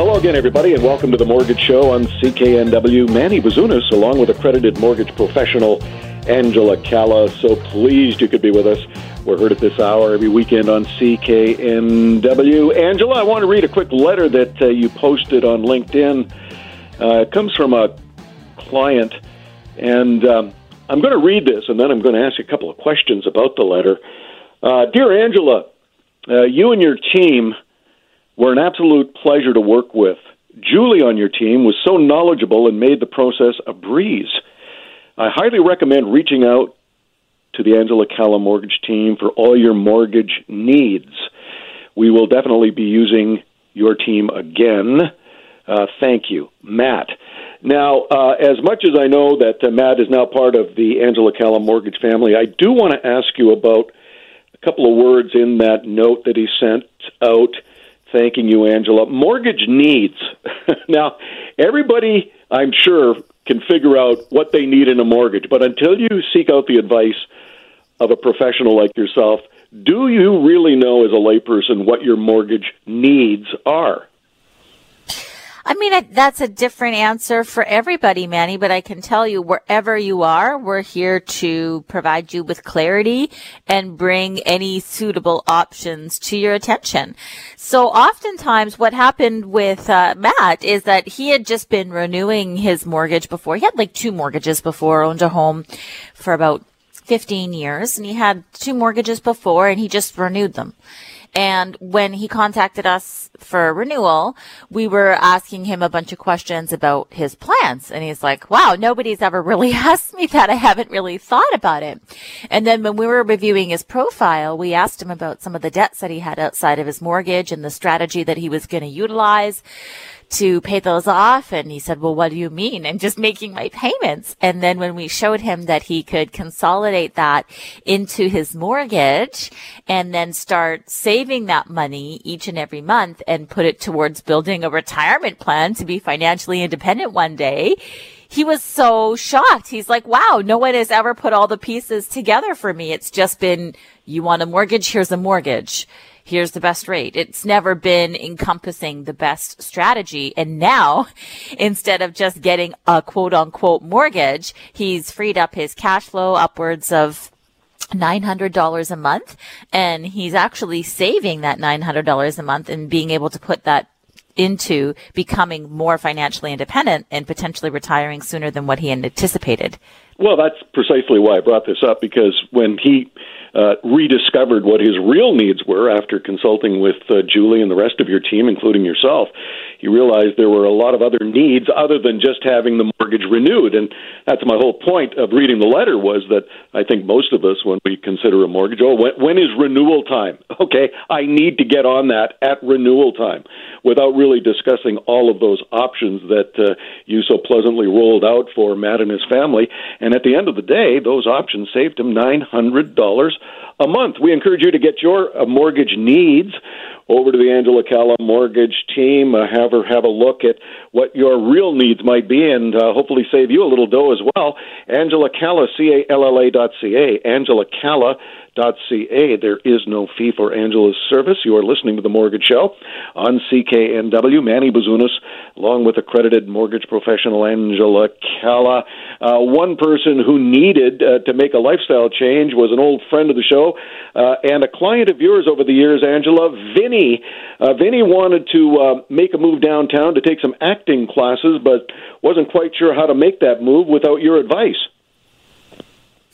Hello again, everybody, and welcome to the Mortgage Show on CKNW. Manny Bazunas, along with accredited mortgage professional Angela Calla. So pleased you could be with us. We're heard at this hour every weekend on CKNW. Angela, I want to read a quick letter that uh, you posted on LinkedIn. Uh, it comes from a client, and um, I'm going to read this, and then I'm going to ask you a couple of questions about the letter. Uh, Dear Angela, uh, you and your team were an absolute pleasure to work with. Julie on your team was so knowledgeable and made the process a breeze. I highly recommend reaching out to the Angela Calla mortgage team for all your mortgage needs. We will definitely be using your team again. Uh, thank you, Matt. Now, uh, as much as I know that uh, Matt is now part of the Angela Calla mortgage family, I do want to ask you about a couple of words in that note that he sent out thanking you, Angela. Mortgage needs. now, everybody, I'm sure, can figure out what they need in a mortgage. But until you seek out the advice of a professional like yourself, do you really know as a layperson what your mortgage needs are? I mean, that's a different answer for everybody, Manny, but I can tell you wherever you are, we're here to provide you with clarity and bring any suitable options to your attention. So oftentimes what happened with uh, Matt is that he had just been renewing his mortgage before. He had like two mortgages before, owned a home for about 15 years and he had two mortgages before and he just renewed them. And when he contacted us for renewal, we were asking him a bunch of questions about his plans. And he's like, wow, nobody's ever really asked me that. I haven't really thought about it. And then when we were reviewing his profile, we asked him about some of the debts that he had outside of his mortgage and the strategy that he was going to utilize to pay those off. And he said, well, what do you mean? I'm just making my payments. And then when we showed him that he could consolidate that into his mortgage and then start saving that money each and every month and put it towards building a retirement plan to be financially independent one day, he was so shocked. He's like, wow, no one has ever put all the pieces together for me. It's just been, you want a mortgage? Here's a mortgage here's the best rate. It's never been encompassing the best strategy. And now, instead of just getting a quote unquote mortgage, he's freed up his cash flow upwards of $900 a month. And he's actually saving that $900 a month and being able to put that into becoming more financially independent and potentially retiring sooner than what he had anticipated. Well, that's precisely why I brought this up because when he uh, rediscovered what his real needs were after consulting with uh, Julie and the rest of your team, including yourself. He realized there were a lot of other needs other than just having the mortgage renewed, and that's my whole point of reading the letter was that I think most of us, when we consider a mortgage, oh, when, when is renewal time? Okay, I need to get on that at renewal time, without really discussing all of those options that uh, you so pleasantly rolled out for Matt and his family. And at the end of the day, those options saved him nine hundred dollars a month. We encourage you to get your uh, mortgage needs over to the Angela Calla mortgage team. Uh, have her have a look at what your real needs might be, and uh, hopefully save you a little dough as well. Angela Calla, C A L L A dot C A. Angela Calla ca. There is no fee for Angela's service. You are listening to The Mortgage Show on CKNW. Manny Bazunas, along with accredited mortgage professional Angela Calla. Uh, one person who needed uh, to make a lifestyle change was an old friend of the show uh, and a client of yours over the years, Angela. Vinny. Uh, Vinny wanted to uh, make a move downtown to take some acting classes, but wasn't quite sure how to make that move without your advice.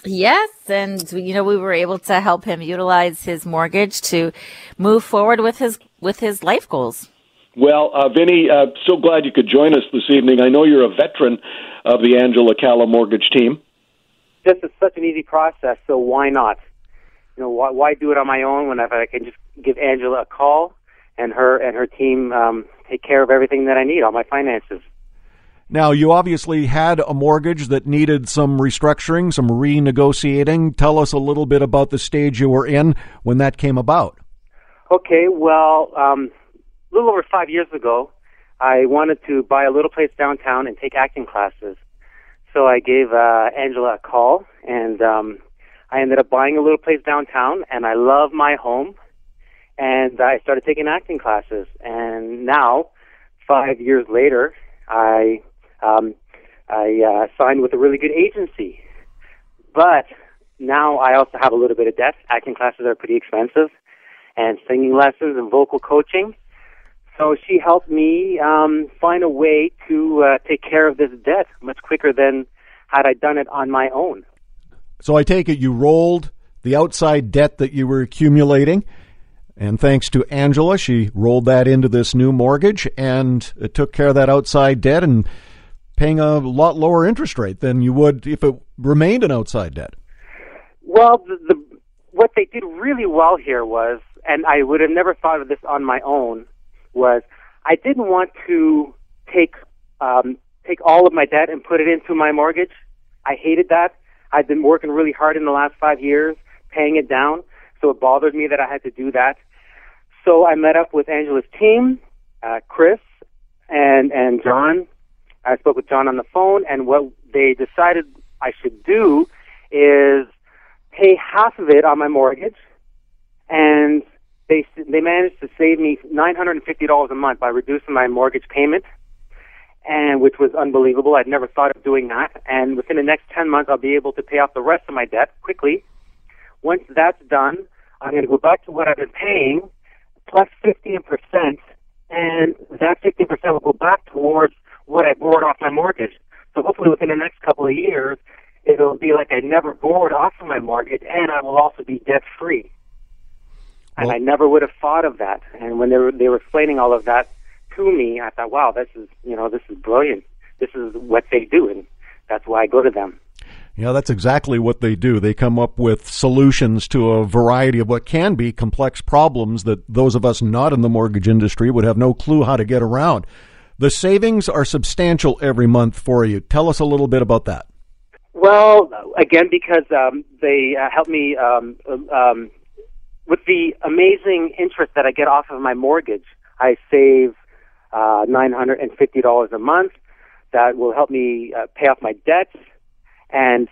Yes, and you know we were able to help him utilize his mortgage to move forward with his with his life goals. Well, uh, Vinny, uh, so glad you could join us this evening. I know you're a veteran of the Angela Calla mortgage team. This is such an easy process, so why not? You know, why, why do it on my own when I can just give Angela a call and her and her team um, take care of everything that I need, all my finances. Now, you obviously had a mortgage that needed some restructuring, some renegotiating. Tell us a little bit about the stage you were in when that came about. Okay, well, um, a little over five years ago, I wanted to buy a little place downtown and take acting classes. So I gave uh, Angela a call, and um, I ended up buying a little place downtown. And I love my home, and I started taking acting classes. And now, five years later, I um, I uh, signed with a really good agency. But now I also have a little bit of debt. Acting classes are pretty expensive, and singing lessons and vocal coaching. So she helped me um, find a way to uh, take care of this debt much quicker than had I done it on my own. So I take it you rolled the outside debt that you were accumulating, and thanks to Angela, she rolled that into this new mortgage and it took care of that outside debt and paying a lot lower interest rate than you would if it remained an outside debt. Well, the, the what they did really well here was, and I would have never thought of this on my own, was I didn't want to take um, take all of my debt and put it into my mortgage. I hated that. I've been working really hard in the last five years, paying it down, so it bothered me that I had to do that. So I met up with Angela's team, uh, Chris and and John. I spoke with John on the phone, and what they decided I should do is pay half of it on my mortgage, and they they managed to save me nine hundred and fifty dollars a month by reducing my mortgage payment, and which was unbelievable. I'd never thought of doing that. And within the next ten months, I'll be able to pay off the rest of my debt quickly. Once that's done, I'm going to go back to what I've been paying plus fifteen percent, and that fifteen percent will go back towards what I borrowed off my mortgage. So hopefully, within the next couple of years, it'll be like I never borrowed off of my mortgage, and I will also be debt free. And I never would have thought of that. And when they were they were explaining all of that to me, I thought, wow, this is you know this is brilliant. This is what they do, and that's why I go to them. Yeah, that's exactly what they do. They come up with solutions to a variety of what can be complex problems that those of us not in the mortgage industry would have no clue how to get around. The savings are substantial every month for you. Tell us a little bit about that. Well, again, because um, they uh, help me um, um, with the amazing interest that I get off of my mortgage, I save uh, $950 a month. That will help me uh, pay off my debts. And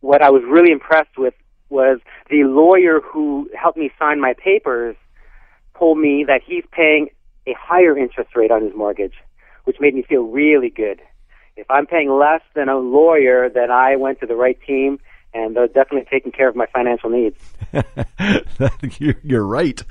what I was really impressed with was the lawyer who helped me sign my papers told me that he's paying a higher interest rate on his mortgage, which made me feel really good. If I'm paying less than a lawyer, then I went to the right team and they're definitely taking care of my financial needs. You're right.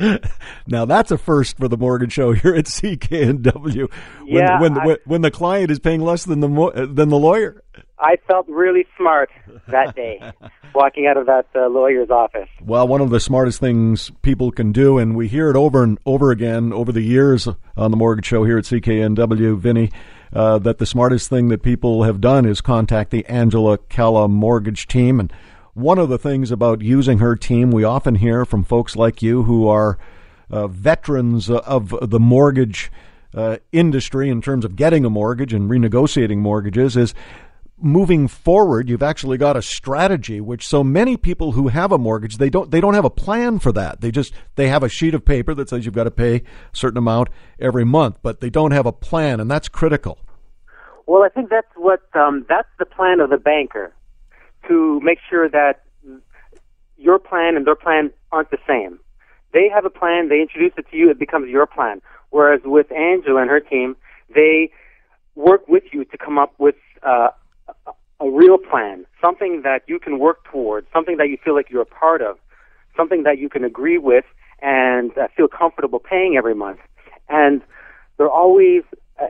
Now that's a first for the mortgage show here at CKNW. When, yeah, when, I, when, when the client is paying less than the than the lawyer. I felt really smart that day walking out of that uh, lawyer's office. Well, one of the smartest things people can do, and we hear it over and over again over the years on the mortgage show here at CKNW, Vinny, uh, that the smartest thing that people have done is contact the Angela Calla mortgage team. And one of the things about using her team, we often hear from folks like you who are uh, veterans of the mortgage uh, industry in terms of getting a mortgage and renegotiating mortgages, is moving forward you've actually got a strategy which so many people who have a mortgage they don't they don't have a plan for that. They just they have a sheet of paper that says you've got to pay a certain amount every month but they don't have a plan and that's critical. Well i think that's what um, that's the plan of the banker to make sure that your plan and their plan aren't the same. They have a plan they introduce it to you it becomes your plan. Whereas with angela and her team they work with you to come up with uh, a real plan, something that you can work towards, something that you feel like you're a part of, something that you can agree with and uh, feel comfortable paying every month. And they're always uh,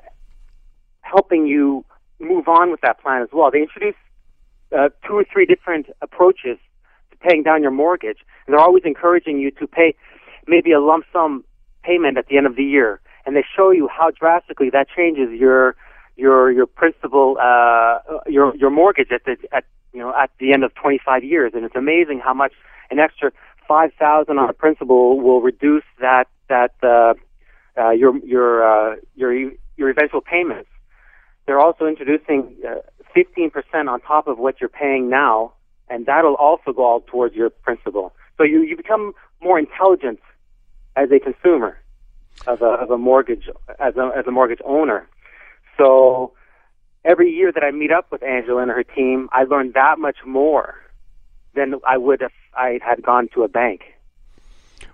helping you move on with that plan as well. They introduce uh, two or three different approaches to paying down your mortgage, and they're always encouraging you to pay maybe a lump sum payment at the end of the year. And they show you how drastically that changes your your your principal uh, your your mortgage at the at you know at the end of 25 years, and it's amazing how much an extra five thousand on a principal will reduce that that uh, uh, your your uh, your your eventual payments. they're also introducing uh, 15% on top of what you're paying now, and that'll also go all towards your principal. So you, you become more intelligent as a consumer of a, of a mortgage, as a, as a mortgage owner. So every year that I meet up with Angela and her team, I learn that much more than I would if I had gone to a bank.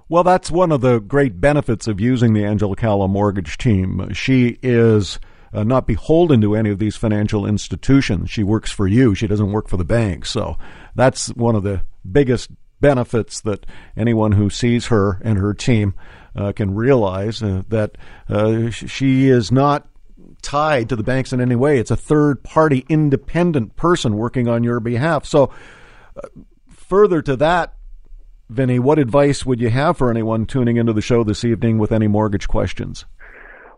Well, that's one of the great benefits of using the Angela Calla mortgage team. She is uh, not beholden to any of these financial institutions. She works for you. She doesn't work for the bank. So that's one of the biggest benefits that anyone who sees her and her team uh, can realize uh, that uh, she is not tied to the banks in any way. It's a third party independent person working on your behalf. So, uh, further to that, Vinny, what advice would you have for anyone tuning into the show this evening with any mortgage questions?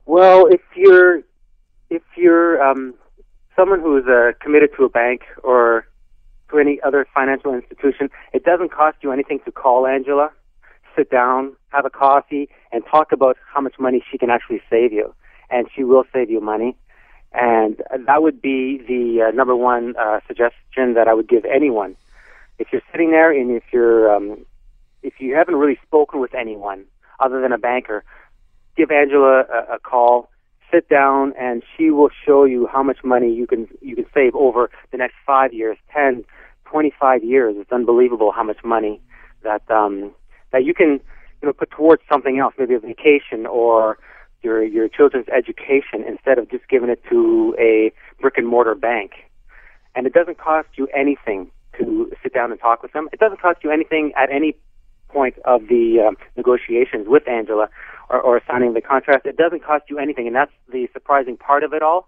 Well, if you're if you're um, someone who is uh, committed to a bank or to any other financial institution, it doesn't cost you anything to call Angela, sit down, have a coffee, and talk about how much money she can actually save you. And she will save you money. And that would be the uh, number one uh, suggestion that I would give anyone. If you're sitting there and if you're um, if you haven't really spoken with anyone other than a banker, give Angela a, a call sit down and she will show you how much money you can you can save over the next five years, ten, twenty-five years. It's unbelievable how much money that um, that you can you know put towards something else, maybe a vacation or your your children's education instead of just giving it to a brick and mortar bank. And it doesn't cost you anything to sit down and talk with them. It doesn't cost you anything at any point of the um, negotiations with Angela or, or signing the contract. It doesn't cost you anything, and that's the surprising part of it all,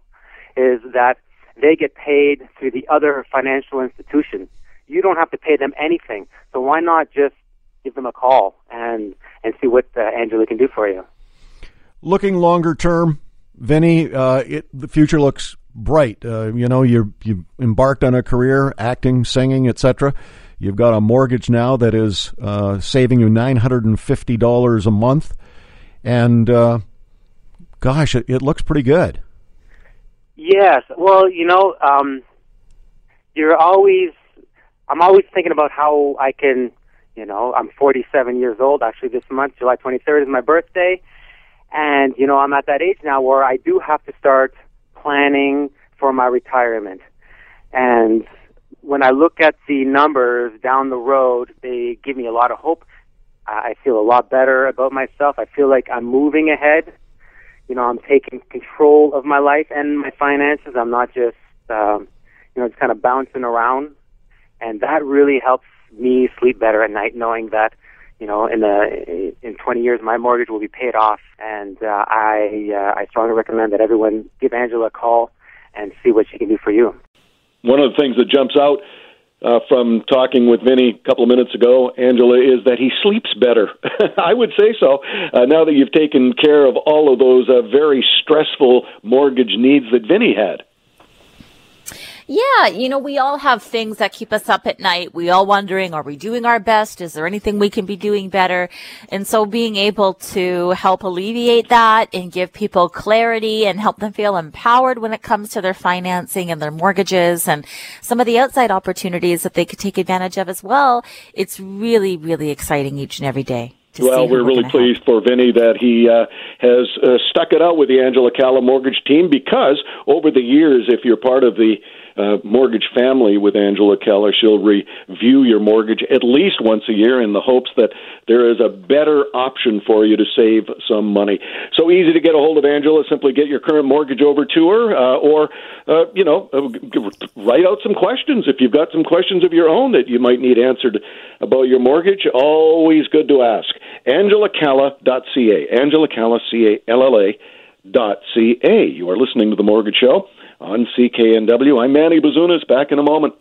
is that they get paid through the other financial institution. You don't have to pay them anything, so why not just give them a call and and see what uh, Angela can do for you. Looking longer term, Vinny, uh, it, the future looks bright. Uh, you know, you you embarked on a career acting, singing, etc. You've got a mortgage now that is uh, saving you nine hundred and fifty dollars a month and uh, gosh, it, it, looks pretty good. Yes, well, you know, um, you're always. I'm always thinking about how I can. You know, I'm 47 years old. Actually, this month, July 23rd, is my birthday, and you know, I'm at that age now where I do have to start planning for my retirement. And when I look at the numbers down the road, they give me a lot of hope I feel a lot better about myself. I feel like I'm moving ahead. You know, I'm taking control of my life and my finances. I'm not just, um, you know, just kind of bouncing around. And that really helps me sleep better at night, knowing that, you know, in the in 20 years my mortgage will be paid off. And uh, I uh, I strongly recommend that everyone give Angela a call and see what she can do for you. One of the things that jumps out uh, from talking with Vinny a couple of minutes ago, Angela, is that he sleeps better. I would say so. Uh, now that you've taken care of all of those uh, very stressful mortgage needs that Vinny had. Yeah, you know, we all have things that keep us up at night. We all wondering, are we doing our best? Is there anything we can be doing better? And so being able to help alleviate that and give people clarity and help them feel empowered when it comes to their financing and their mortgages and some of the outside opportunities that they could take advantage of as well. It's really, really exciting each and every day well, we're, we're really pleased help. for Vinny that he uh, has uh, stuck it out with the Angela Calla mortgage team because over the years, if you're part of the uh, mortgage family with Angela Calla. she'll review your mortgage at least once a year in the hopes that there is a better option for you to save some money. So easy to get a hold of Angela. Simply get your current mortgage over to her, uh, or uh, you know, uh, write out some questions if you've got some questions of your own that you might need answered about your mortgage. Always good to ask. AngelaCalla.ca. Angela Calla, C A L L A. Dot ca. You are listening to the Mortgage Show on CKNW. I'm Manny Bazunas. Back in a moment.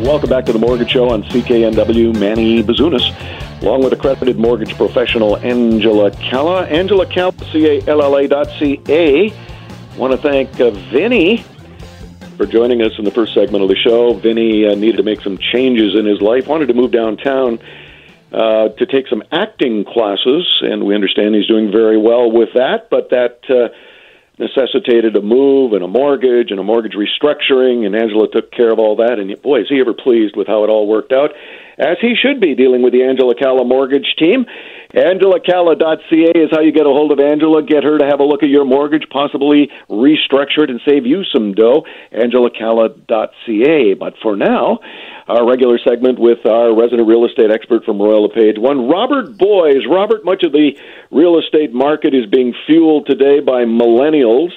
Welcome back to the Mortgage Show on CKNW. Manny Bazunas, along with accredited mortgage professional Angela Calla. Angela Calla, C-A-L-L-A dot C-A. want to thank uh, Vinny for joining us in the first segment of the show. Vinny uh, needed to make some changes in his life, wanted to move downtown uh, to take some acting classes, and we understand he's doing very well with that. But that uh, necessitated a move and a mortgage and a mortgage restructuring, and Angela took care of all that. And boy, is he ever pleased with how it all worked out, as he should be dealing with the Angela Calla mortgage team. AngelaCalla.ca is how you get a hold of Angela. Get her to have a look at your mortgage, possibly restructure it and save you some dough. AngelaCalla.ca. But for now, our regular segment with our resident real estate expert from Royal LePage One, Robert Boies. Robert, much of the real estate market is being fueled today by millennials.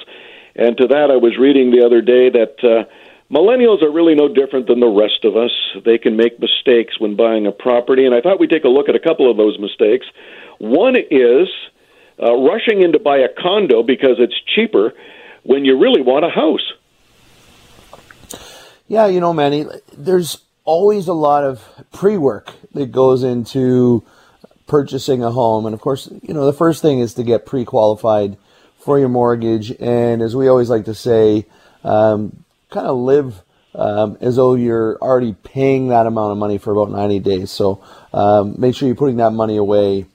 And to that, I was reading the other day that. Uh, Millennials are really no different than the rest of us. They can make mistakes when buying a property, and I thought we'd take a look at a couple of those mistakes. One is uh, rushing in to buy a condo because it's cheaper when you really want a house. Yeah, you know, Manny, there's always a lot of pre work that goes into purchasing a home. And of course, you know, the first thing is to get pre qualified for your mortgage. And as we always like to say, um, kind of live um, as though you're already paying that amount of money for about 90 days. So um, make sure you're putting that money away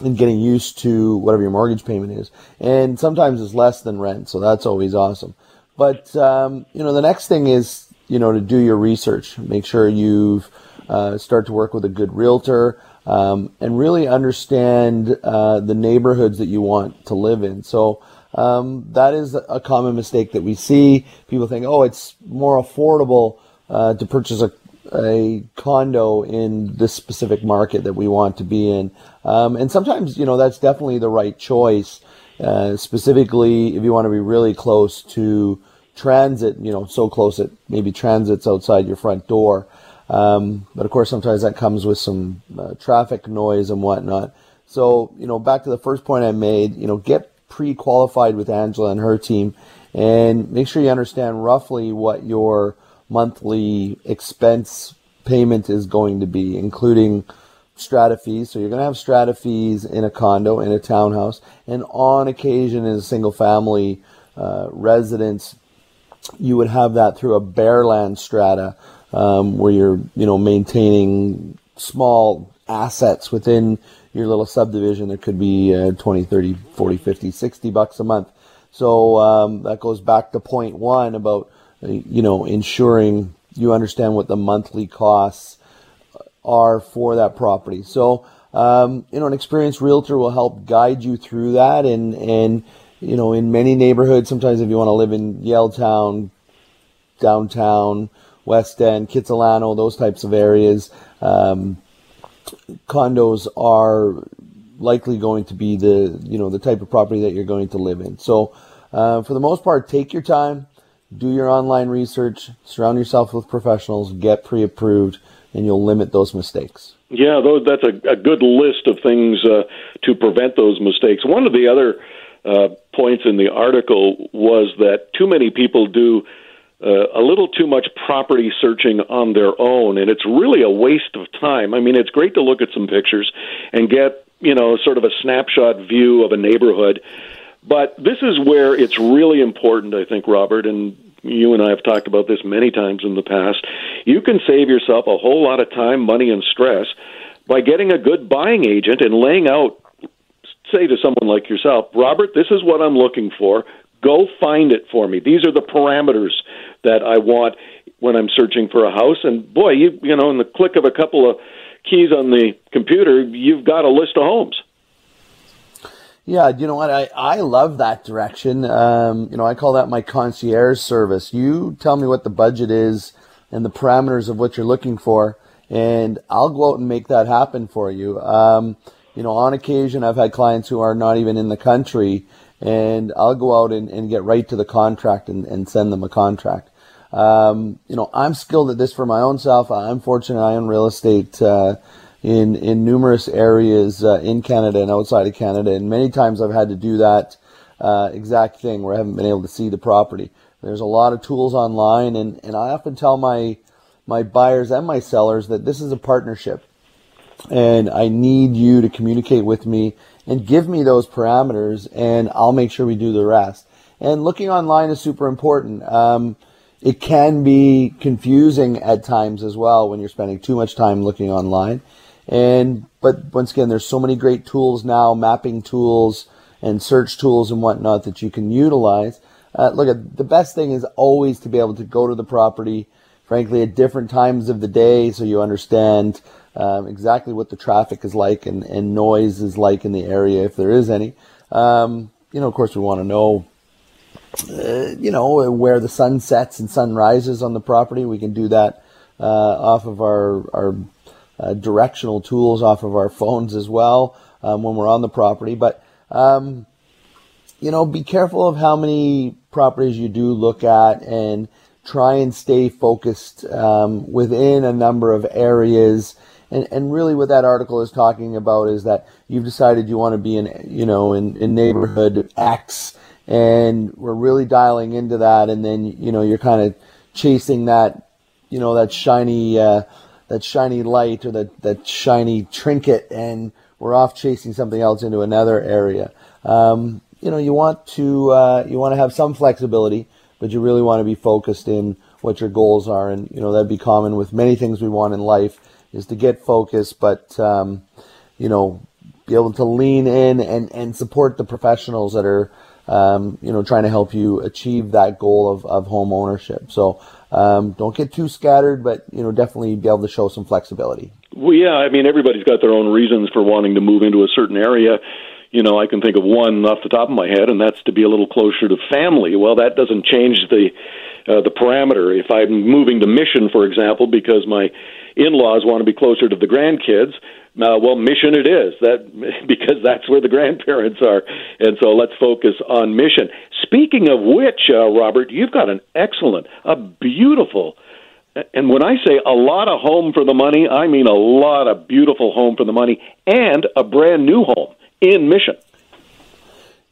and getting used to whatever your mortgage payment is. And sometimes it's less than rent, so that's always awesome. But um, you know, the next thing is you know to do your research. Make sure you uh, start to work with a good realtor. Um, and really understand uh, the neighborhoods that you want to live in. So um, that is a common mistake that we see. People think, oh, it's more affordable uh, to purchase a, a condo in this specific market that we want to be in. Um, and sometimes, you know, that's definitely the right choice. Uh, specifically, if you want to be really close to transit, you know, so close that maybe transit's outside your front door. Um, but of course, sometimes that comes with some uh, traffic noise and whatnot. So, you know, back to the first point I made, you know, get pre-qualified with Angela and her team, and make sure you understand roughly what your monthly expense payment is going to be, including strata fees. So you're going to have strata fees in a condo, in a townhouse, and on occasion in a single family uh, residence, you would have that through a bare land strata, um, where you're, you know, maintaining small assets within your little subdivision, it could be uh, 20, 30, 40, 50, 60 bucks a month. So um, that goes back to point one about, uh, you know, ensuring you understand what the monthly costs are for that property. So, um, you know, an experienced realtor will help guide you through that. And, and, you know, in many neighborhoods, sometimes if you want to live in Yaletown, downtown, West End, Kitsilano, those types of areas, um, condos are likely going to be the you know the type of property that you're going to live in. So uh, for the most part, take your time, do your online research, surround yourself with professionals, get pre-approved, and you'll limit those mistakes. Yeah, that's a, a good list of things uh, to prevent those mistakes. One of the other uh, points in the article was that too many people do uh, a little too much property searching on their own, and it's really a waste of time. I mean, it's great to look at some pictures and get, you know, sort of a snapshot view of a neighborhood. But this is where it's really important, I think, Robert, and you and I have talked about this many times in the past. You can save yourself a whole lot of time, money, and stress by getting a good buying agent and laying out, say to someone like yourself, Robert, this is what I'm looking for. Go find it for me. These are the parameters that I want when I'm searching for a house. And boy, you you know, in the click of a couple of keys on the computer, you've got a list of homes. Yeah, you know what? I, I love that direction. Um, you know, I call that my concierge service. You tell me what the budget is and the parameters of what you're looking for, and I'll go out and make that happen for you. Um, you know, on occasion, I've had clients who are not even in the country, and I'll go out and, and get right to the contract and, and send them a contract. Um, you know, I'm skilled at this for my own self. I'm fortunate I own real estate uh, in in numerous areas uh, in Canada and outside of Canada, and many times I've had to do that uh, exact thing where I haven't been able to see the property. There's a lot of tools online, and, and I often tell my my buyers and my sellers that this is a partnership, and I need you to communicate with me and give me those parameters, and I'll make sure we do the rest. And looking online is super important. Um, it can be confusing at times as well when you're spending too much time looking online. And but once again, there's so many great tools now, mapping tools and search tools and whatnot that you can utilize. Uh, look at the best thing is always to be able to go to the property, frankly, at different times of the day, so you understand um, exactly what the traffic is like and, and noise is like in the area, if there is any. Um, you know, of course, we want to know, uh, you know, where the sun sets and sun rises on the property. We can do that uh, off of our our uh, directional tools, off of our phones as well um, when we're on the property. But um, you know, be careful of how many properties you do look at and try and stay focused um, within a number of areas. And, and really what that article is talking about is that you've decided you want to be in, you know, in, in neighborhood X and we're really dialing into that. And then, you know, you're kind of chasing that, you know, that shiny, uh, that shiny light or that, that shiny trinket and we're off chasing something else into another area. Um, you know, you want to uh, you want to have some flexibility, but you really want to be focused in what your goals are, and you know that'd be common with many things we want in life is to get focused, but um, you know, be able to lean in and and support the professionals that are um, you know trying to help you achieve that goal of of home ownership. So. Um, don't get too scattered, but you know definitely be able to show some flexibility. Well, yeah, I mean everybody's got their own reasons for wanting to move into a certain area you know, I can think of one off the top of my head, and that's to be a little closer to family. Well, that doesn't change the uh, the parameter. If I'm moving to Mission, for example, because my in-laws want to be closer to the grandkids, uh, well, Mission it is. That because that's where the grandparents are, and so let's focus on Mission. Speaking of which, uh, Robert, you've got an excellent, a beautiful. And when I say a lot of home for the money, I mean a lot of beautiful home for the money and a brand new home in Mission.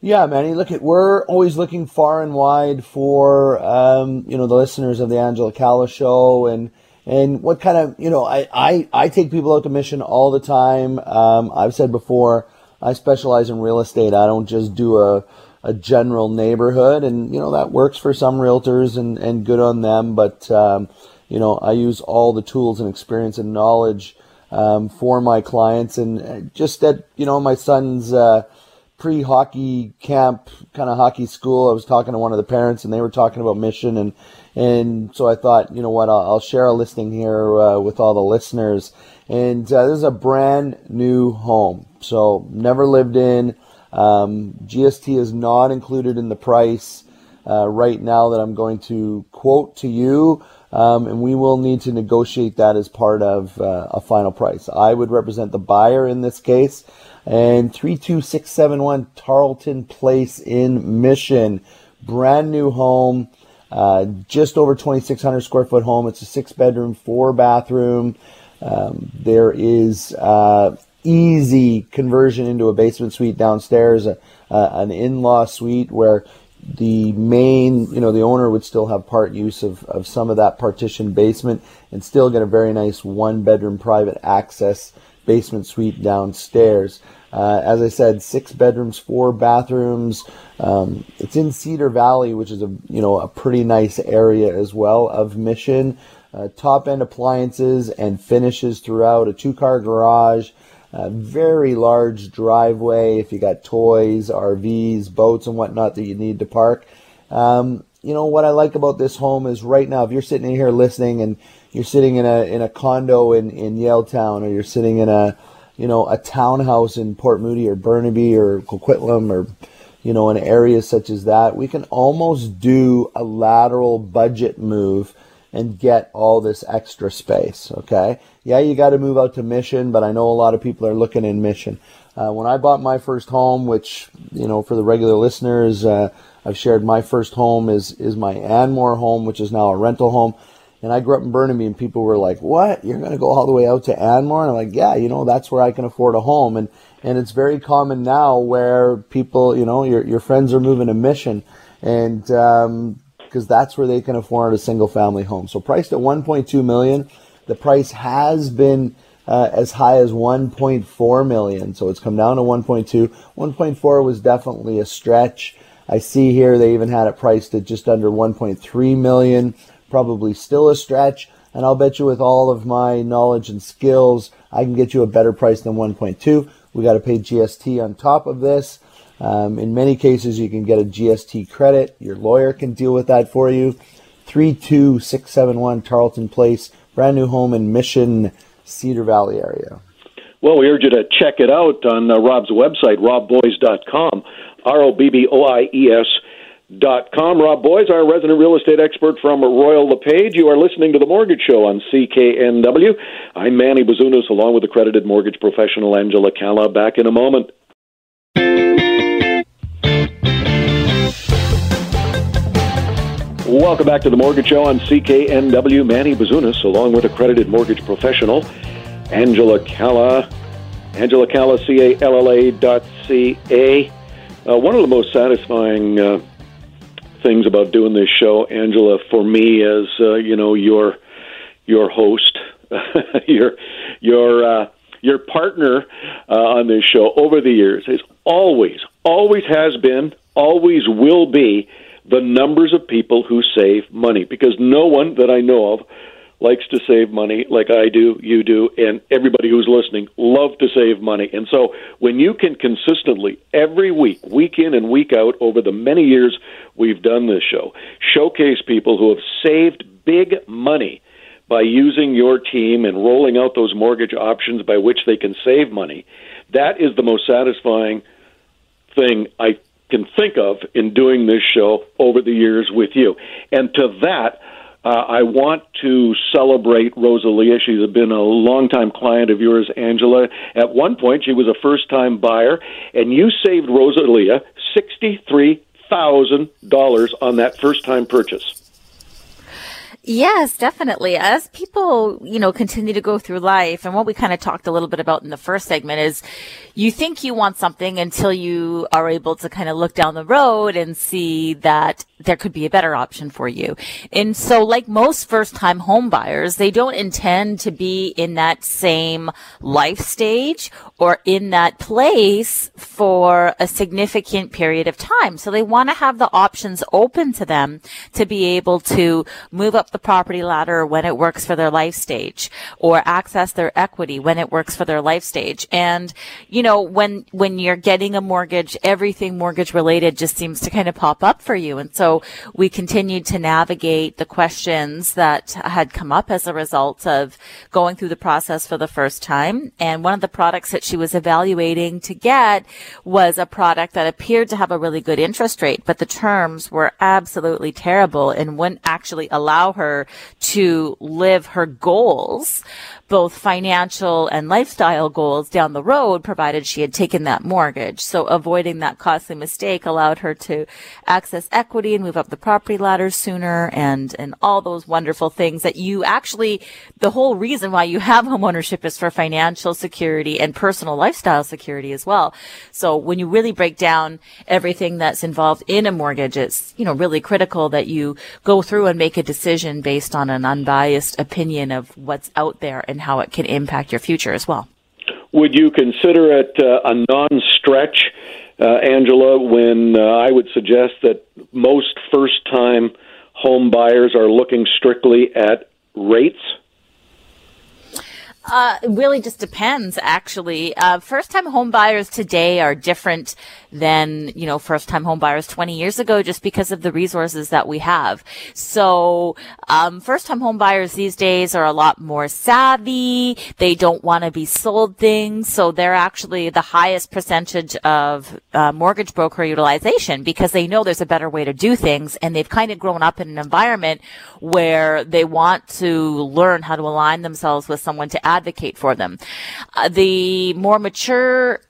Yeah, Manny. Look, at we're always looking far and wide for um, you know the listeners of the Angela Calla Show and and what kind of you know I I, I take people out to Mission all the time. Um, I've said before I specialize in real estate. I don't just do a a general neighborhood, and you know that works for some realtors and and good on them. But um, you know I use all the tools and experience and knowledge um, for my clients. And uh, just at, you know, my son's uh, pre hockey camp, kind of hockey school, I was talking to one of the parents and they were talking about mission. And, and so I thought, you know what, I'll, I'll share a listing here uh, with all the listeners. And uh, this is a brand new home. So never lived in. Um, GST is not included in the price uh, right now that I'm going to quote to you um, and we will need to negotiate that as part of uh, a final price. I would represent the buyer in this case, and 32671 Tarleton Place in Mission, brand new home, uh, just over 2,600 square foot home. It's a six bedroom, four bathroom. Um, there is uh, easy conversion into a basement suite downstairs, a, an in law suite where the main, you know, the owner would still have part use of, of some of that partition basement and still get a very nice one bedroom private access basement suite downstairs. Uh, as I said, six bedrooms, four bathrooms. Um, it's in Cedar Valley, which is a you know a pretty nice area as well of Mission. Uh, top end appliances and finishes throughout. A two car garage, a very large driveway if you got toys, RVs, boats, and whatnot that you need to park. Um, you know what I like about this home is right now, if you're sitting in here listening and you're sitting in a in a condo in in Yaletown, or you're sitting in a you know a townhouse in Port Moody or Burnaby or Coquitlam or you know an area such as that, we can almost do a lateral budget move and get all this extra space. Okay, yeah, you got to move out to Mission, but I know a lot of people are looking in Mission. Uh, when I bought my first home, which you know for the regular listeners, uh, I've shared my first home is is my Anmore home, which is now a rental home. And I grew up in Burnaby, and people were like, "What? You're going to go all the way out to Anmore?" And I'm like, "Yeah, you know, that's where I can afford a home." And and it's very common now where people, you know, your your friends are moving to Mission, and um, because that's where they can afford a single family home. So priced at 1.2 million, the price has been uh, as high as 1.4 million. So it's come down to 1.2. 1.4 was definitely a stretch. I see here they even had it priced at just under 1.3 million. Probably still a stretch. and I'll bet you with all of my knowledge and skills, I can get you a better price than 1.2. We got to pay GST on top of this. Um, in many cases, you can get a GST credit. Your lawyer can deal with that for you. 32671 Tarleton Place, brand new home in Mission, Cedar Valley area. Well, we urge you to check it out on uh, Rob's website, robboies.com, R O B B O I E S. Dot com. Rob Boies, our resident real estate expert from Royal LePage. You are listening to The Mortgage Show on CKNW. I'm Manny Bazunas, along with accredited mortgage professional Angela Calla. Back in a moment. Welcome back to The Mortgage Show on CKNW. Manny Bazunas, along with accredited mortgage professional Angela Calla. Angela Calla, C-A-L-L-A dot C-A. Uh, one of the most satisfying uh, things about doing this show, Angela, for me as uh, you know your your host, your your uh, your partner uh, on this show over the years. Is always, always has been, always will be the numbers of people who save money because no one that I know of likes to save money like I do, you do, and everybody who's listening love to save money. And so when you can consistently every week, week in and week out over the many years we've done this show, showcase people who have saved big money by using your team and rolling out those mortgage options by which they can save money, that is the most satisfying thing I can think of in doing this show over the years with you. And to that, uh, I want to celebrate Rosalia. She's been a longtime client of yours, Angela. At one point, she was a first time buyer, and you saved Rosalia $63,000 on that first time purchase. Yes, definitely. As people, you know, continue to go through life and what we kind of talked a little bit about in the first segment is you think you want something until you are able to kind of look down the road and see that there could be a better option for you. And so like most first time home buyers, they don't intend to be in that same life stage or in that place for a significant period of time. So they want to have the options open to them to be able to move up the property ladder when it works for their life stage or access their equity when it works for their life stage. And, you know, when, when you're getting a mortgage, everything mortgage related just seems to kind of pop up for you. And so we continued to navigate the questions that had come up as a result of going through the process for the first time. And one of the products that she was evaluating to get was a product that appeared to have a really good interest rate, but the terms were absolutely terrible and wouldn't actually allow her to live her goals both financial and lifestyle goals down the road, provided she had taken that mortgage. So avoiding that costly mistake allowed her to access equity and move up the property ladder sooner and, and all those wonderful things that you actually, the whole reason why you have homeownership is for financial security and personal lifestyle security as well. So when you really break down everything that's involved in a mortgage, it's, you know, really critical that you go through and make a decision based on an unbiased opinion of what's out there and how it can impact your future as well. Would you consider it uh, a non stretch, uh, Angela, when uh, I would suggest that most first time home buyers are looking strictly at rates? Uh, it really just depends, actually. Uh, first time home buyers today are different than, you know, first time home buyers 20 years ago just because of the resources that we have. So, um, first time home buyers these days are a lot more savvy. They don't want to be sold things. So they're actually the highest percentage of uh, mortgage broker utilization because they know there's a better way to do things and they've kind of grown up in an environment where they want to learn how to align themselves with someone to advocate for them. Uh, the more mature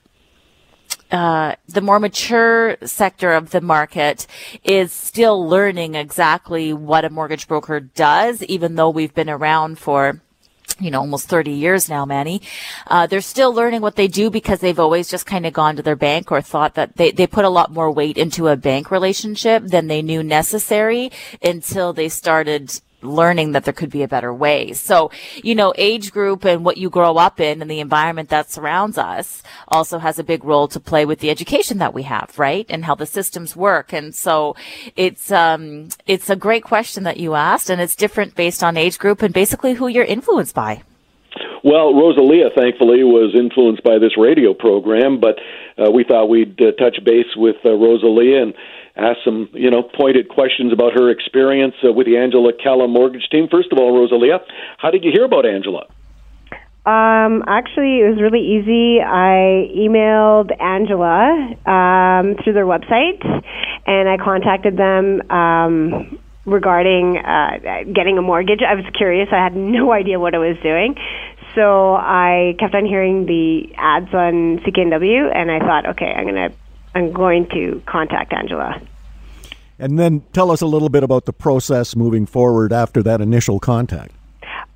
uh, the more mature sector of the market is still learning exactly what a mortgage broker does, even though we've been around for you know, almost 30 years now, Manny. Uh, they're still learning what they do because they've always just kind of gone to their bank or thought that they, they put a lot more weight into a bank relationship than they knew necessary until they started learning that there could be a better way. So, you know, age group and what you grow up in and the environment that surrounds us also has a big role to play with the education that we have, right? And how the systems work. And so it's, um, it's a great question that you asked and it's different based on age group and basically who you're influenced by. Well, Rosalia, thankfully, was influenced by this radio program, but uh, we thought we'd uh, touch base with uh, Rosalia and ask some, you know, pointed questions about her experience uh, with the Angela Calla mortgage team. First of all, Rosalia, how did you hear about Angela? Um, actually, it was really easy. I emailed Angela um, through their website, and I contacted them um, regarding uh, getting a mortgage. I was curious. I had no idea what I was doing. So I kept on hearing the ads on CKNW, and I thought, okay, I'm gonna, I'm going to contact Angela. And then tell us a little bit about the process moving forward after that initial contact.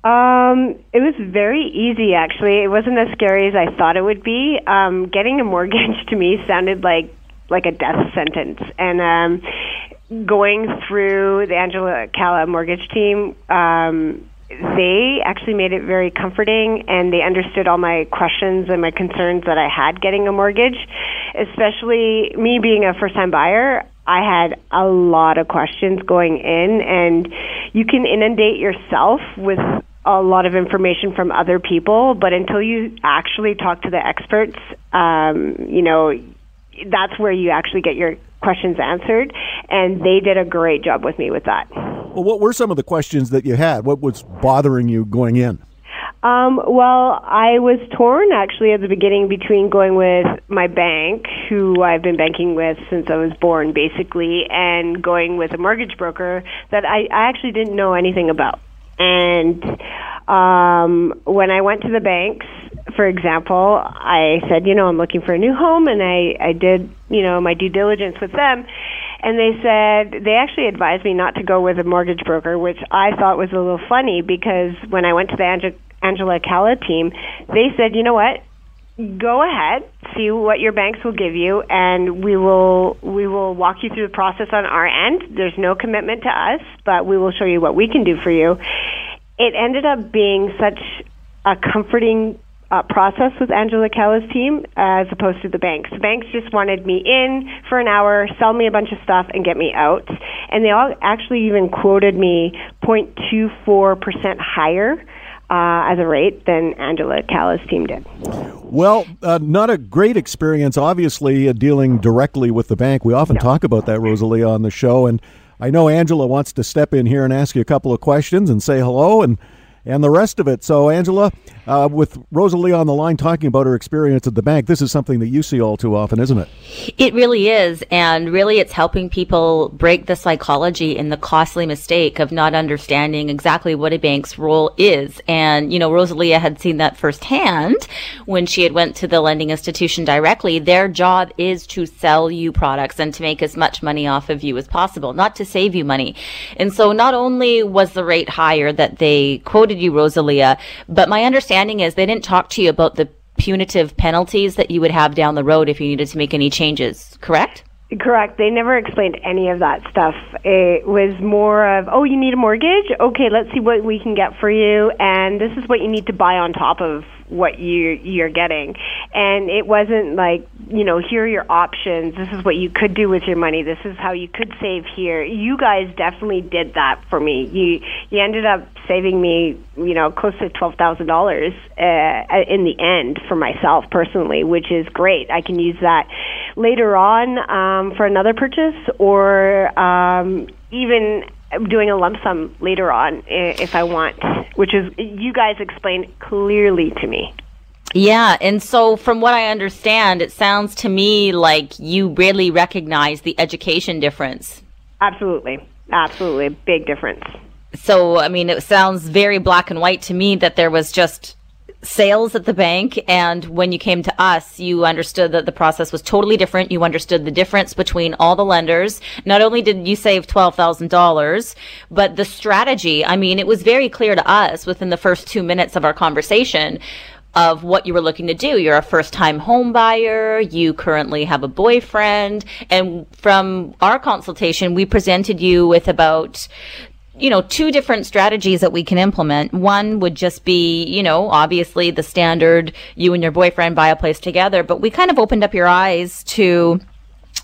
Um, it was very easy, actually. It wasn't as scary as I thought it would be. Um, getting a mortgage to me sounded like like a death sentence, and um, going through the Angela Calla mortgage team. Um, they actually made it very comforting and they understood all my questions and my concerns that I had getting a mortgage. Especially me being a first time buyer, I had a lot of questions going in and you can inundate yourself with a lot of information from other people, but until you actually talk to the experts, um, you know, that's where you actually get your questions answered. And they did a great job with me with that. Well, what were some of the questions that you had? What was bothering you going in? Um, well, I was torn actually at the beginning between going with my bank, who I've been banking with since I was born, basically, and going with a mortgage broker that I, I actually didn't know anything about. And um, when I went to the banks, for example, I said, you know, I'm looking for a new home, and I, I did, you know, my due diligence with them. And they said, they actually advised me not to go with a mortgage broker, which I thought was a little funny because when I went to the Ange- Angela Calla team, they said, you know what? Go ahead, see what your banks will give you, and we will we will walk you through the process on our end. There's no commitment to us, but we will show you what we can do for you. It ended up being such a comforting uh, process with Angela Calla's team as opposed to the banks. The banks just wanted me in for an hour, sell me a bunch of stuff, and get me out. And they all actually even quoted me 0.24% higher. Uh, as a rate than Angela Calla's team did. Well, uh, not a great experience, obviously, uh, dealing directly with the bank. We often no. talk about that, Rosalia, on the show. And I know Angela wants to step in here and ask you a couple of questions and say hello. And and the rest of it. So, Angela, uh, with Rosalie on the line talking about her experience at the bank, this is something that you see all too often, isn't it? It really is. And really, it's helping people break the psychology and the costly mistake of not understanding exactly what a bank's role is. And, you know, Rosalia had seen that firsthand when she had went to the lending institution directly. Their job is to sell you products and to make as much money off of you as possible, not to save you money. And so not only was the rate higher that they quoted you, Rosalia, but my understanding is they didn't talk to you about the punitive penalties that you would have down the road if you needed to make any changes, correct? Correct. They never explained any of that stuff. It was more of, oh, you need a mortgage? Okay, let's see what we can get for you, and this is what you need to buy on top of what you you're getting. And it wasn't like you know here are your options. This is what you could do with your money. This is how you could save here. You guys definitely did that for me. You you ended up saving me you know close to twelve thousand uh, dollars in the end for myself personally which is great. I can use that later on um, for another purchase or um, even doing a lump sum later on if I want, which is you guys explained clearly to me. Yeah, and so from what I understand, it sounds to me like you really recognize the education difference. Absolutely. Absolutely. Big difference. So, I mean, it sounds very black and white to me that there was just sales at the bank and when you came to us you understood that the process was totally different you understood the difference between all the lenders not only did you save $12,000 but the strategy i mean it was very clear to us within the first 2 minutes of our conversation of what you were looking to do. You're a first time home buyer. You currently have a boyfriend. And from our consultation, we presented you with about you know, two different strategies that we can implement. One would just be, you know, obviously the standard you and your boyfriend buy a place together, but we kind of opened up your eyes to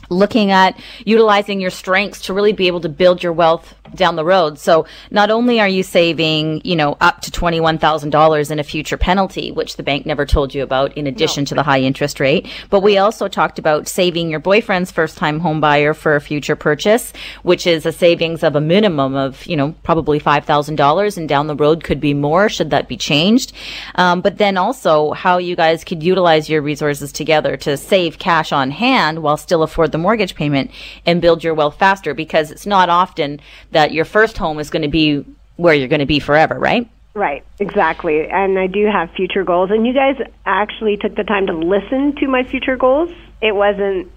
looking at utilizing your strengths to really be able to build your wealth down the road. So not only are you saving, you know, up to $21,000 in a future penalty, which the bank never told you about in addition no. to the high interest rate, but we also talked about saving your boyfriend's first time home buyer for a future purchase, which is a savings of a minimum of, you know, probably $5,000 and down the road could be more should that be changed. Um, but then also how you guys could utilize your resources together to save cash on hand while still afford the mortgage payment and build your wealth faster because it's not often that that your first home is going to be where you're going to be forever, right? Right, exactly. And I do have future goals. And you guys actually took the time to listen to my future goals. It wasn't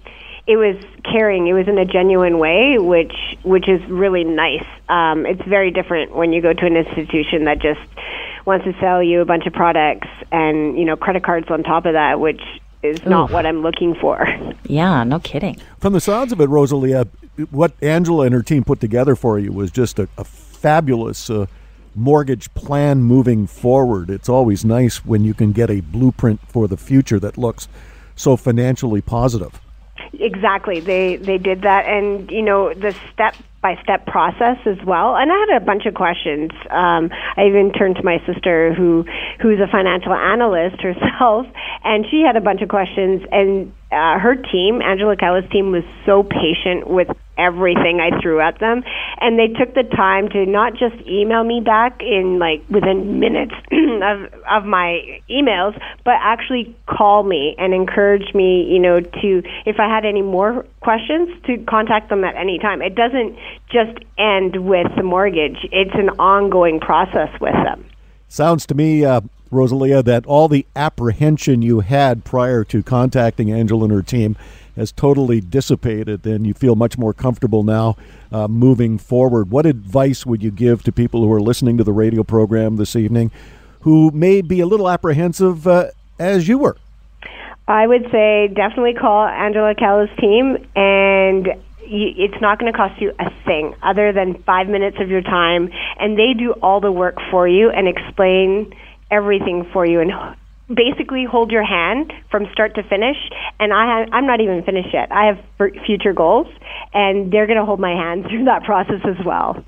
it was caring. It was in a genuine way, which which is really nice. Um, it's very different when you go to an institution that just wants to sell you a bunch of products and you know credit cards on top of that, which is not what I'm looking for. Yeah, no kidding. From the sounds of it, Rosalia, what Angela and her team put together for you was just a, a fabulous uh, mortgage plan moving forward. It's always nice when you can get a blueprint for the future that looks so financially positive. Exactly. They they did that and you know the step by step process as well. And I had a bunch of questions. Um, I even turned to my sister, who who's a financial analyst herself, and she had a bunch of questions. And uh, her team, Angela Calla's team, was so patient with everything I threw at them, and they took the time to not just email me back in like within minutes of of my emails, but actually call me and encourage me, you know, to if I had any more questions, to contact them at any time. It doesn't just end with the mortgage; it's an ongoing process with them. Sounds to me, uh, Rosalia, that all the apprehension you had prior to contacting Angela and her team has totally dissipated and you feel much more comfortable now uh, moving forward. What advice would you give to people who are listening to the radio program this evening who may be a little apprehensive uh, as you were? I would say definitely call Angela Calla's team and it's not going to cost you a thing other than five minutes of your time, and they do all the work for you and explain everything for you and basically hold your hand from start to finish. And I have, I'm not even finished yet. I have future goals, and they're going to hold my hand through that process as well.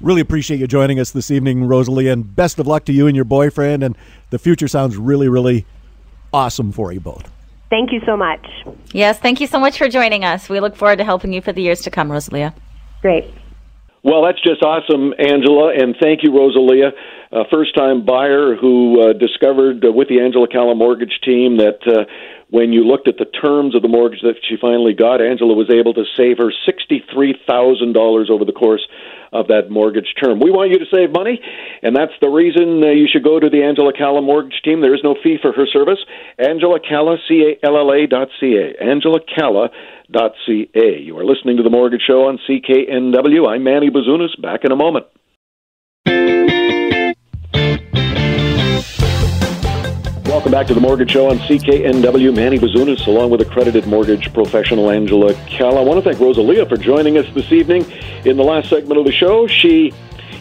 Really appreciate you joining us this evening, Rosalie, and best of luck to you and your boyfriend. And the future sounds really, really awesome for you both. Thank you so much. Yes, thank you so much for joining us. We look forward to helping you for the years to come, Rosalia. Great. Well, that's just awesome, Angela, and thank you, Rosalia, a first-time buyer who uh, discovered uh, with the Angela Calla mortgage team that uh, when you looked at the terms of the mortgage that she finally got, Angela was able to save her sixty-three thousand dollars over the course of that mortgage term. We want you to save money, and that's the reason uh, you should go to the Angela Calla mortgage team. There is no fee for her service. Angela Calla, C A L L A dot C A. Angela Calla dot C A. You are listening to the Mortgage Show on CKNW. I'm Manny Bazunas. Back in a moment. Welcome back to the Mortgage Show on CKNW. Manny Bazunas, along with accredited mortgage professional Angela Calla. I want to thank Rosalia for joining us this evening. In the last segment of the show, she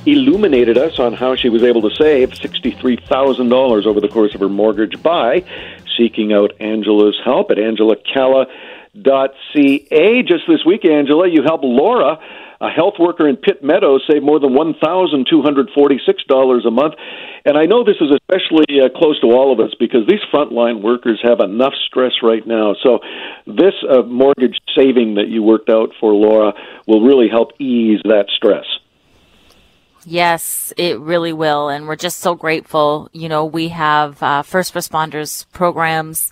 illuminated us on how she was able to save $63,000 over the course of her mortgage by seeking out Angela's help at angelacalla.ca. Just this week, Angela, you helped Laura a health worker in Pitt Meadows saved more than $1,246 a month. And I know this is especially uh, close to all of us because these frontline workers have enough stress right now. So, this uh, mortgage saving that you worked out for Laura will really help ease that stress. Yes, it really will. And we're just so grateful. You know, we have uh, first responders programs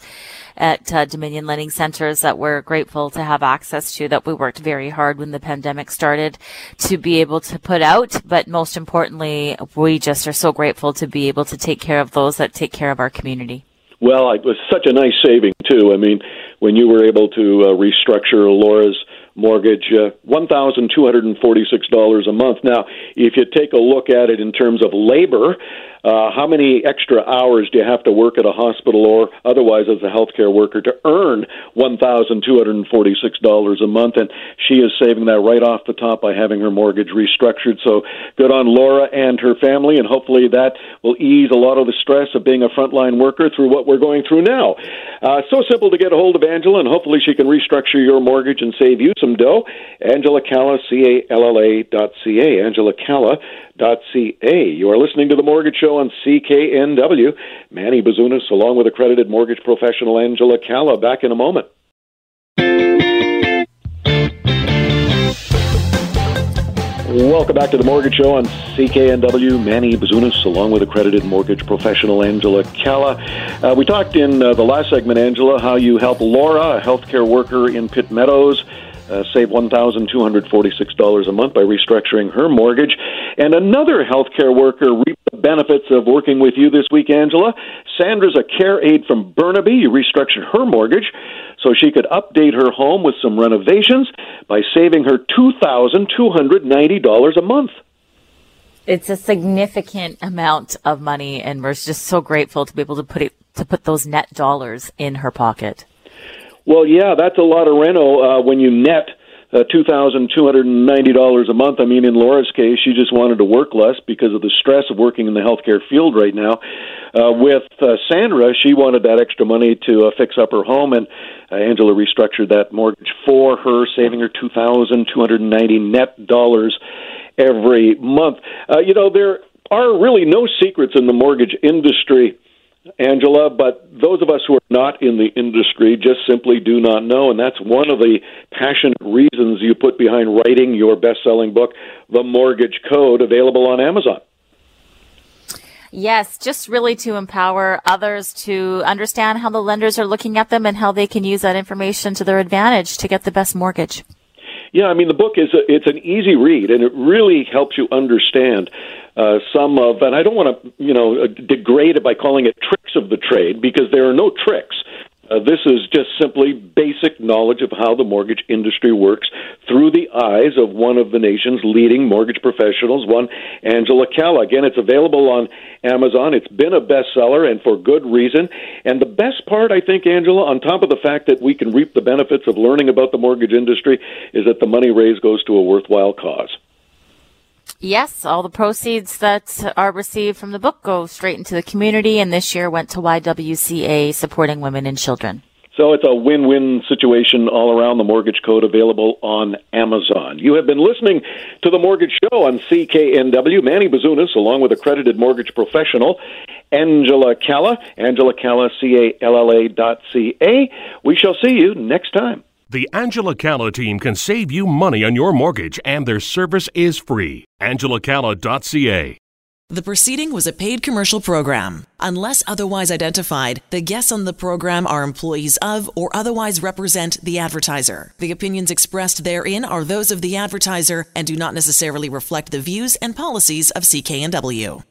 at uh, Dominion Lending Centers that we're grateful to have access to that we worked very hard when the pandemic started to be able to put out. But most importantly, we just are so grateful to be able to take care of those that take care of our community. Well, it was such a nice saving too. I mean, when you were able to uh, restructure Laura's mortgage, uh, $1,246 a month. Now, if you take a look at it in terms of labor, Uh, how many extra hours do you have to work at a hospital or otherwise as a healthcare worker to earn $1,246 a month? And she is saving that right off the top by having her mortgage restructured. So good on Laura and her family, and hopefully that will ease a lot of the stress of being a frontline worker through what we're going through now. Uh, so simple to get a hold of Angela, and hopefully she can restructure your mortgage and save you some dough. Angela Calla, C A L L A dot C A. Angela Calla dot You are listening to The Mortgage Show on CKNW. Manny Bazunas, along with accredited mortgage professional Angela Calla, back in a moment. Welcome back to the Mortgage Show on CKNW. Manny Bazunas, along with accredited mortgage professional Angela Calla. Uh, we talked in uh, the last segment, Angela, how you help Laura, a healthcare worker in Pitt Meadows, uh, save $1,246 a month by restructuring her mortgage. And another healthcare worker reaped the benefits of working with you this week, Angela. Sandra's a care aide from Burnaby. You restructured her mortgage so she could update her home with some renovations by saving her $2,290 a month. It's a significant amount of money, and we're just so grateful to be able to put it to put those net dollars in her pocket. Well, yeah, that's a lot of reno uh, when you net uh, $2,290 a month. I mean, in Laura's case, she just wanted to work less because of the stress of working in the healthcare field right now. Uh, with uh, Sandra, she wanted that extra money to uh, fix up her home, and uh, Angela restructured that mortgage for her, saving her 2,290 net dollars every month. Uh, you know, there are really no secrets in the mortgage industry Angela, but those of us who are not in the industry just simply do not know, and that's one of the passionate reasons you put behind writing your best selling book, The Mortgage Code, available on Amazon. Yes, just really to empower others to understand how the lenders are looking at them and how they can use that information to their advantage to get the best mortgage. Yeah, I mean the book is a, it's an easy read and it really helps you understand uh, some of, and I don't want to, you know, uh, degrade it by calling it tricks of the trade because there are no tricks. Uh, this is just simply basic knowledge of how the mortgage industry works through the eyes of one of the nation's leading mortgage professionals, one Angela Calla. Again, it's available on Amazon. It's been a bestseller, and for good reason. And the best part, I think, Angela, on top of the fact that we can reap the benefits of learning about the mortgage industry, is that the money raised goes to a worthwhile cause. Yes, all the proceeds that are received from the book go straight into the community, and this year went to YWCA supporting women and children. So it's a win win situation all around. The Mortgage Code available on Amazon. You have been listening to The Mortgage Show on CKNW. Manny Bazunas, along with accredited mortgage professional Angela Calla, Angela Calla, C A L L A dot C A. We shall see you next time. The Angela Calla team can save you money on your mortgage, and their service is free. AngelaCalla.ca. The proceeding was a paid commercial program. Unless otherwise identified, the guests on the program are employees of or otherwise represent the advertiser. The opinions expressed therein are those of the advertiser and do not necessarily reflect the views and policies of CKNW.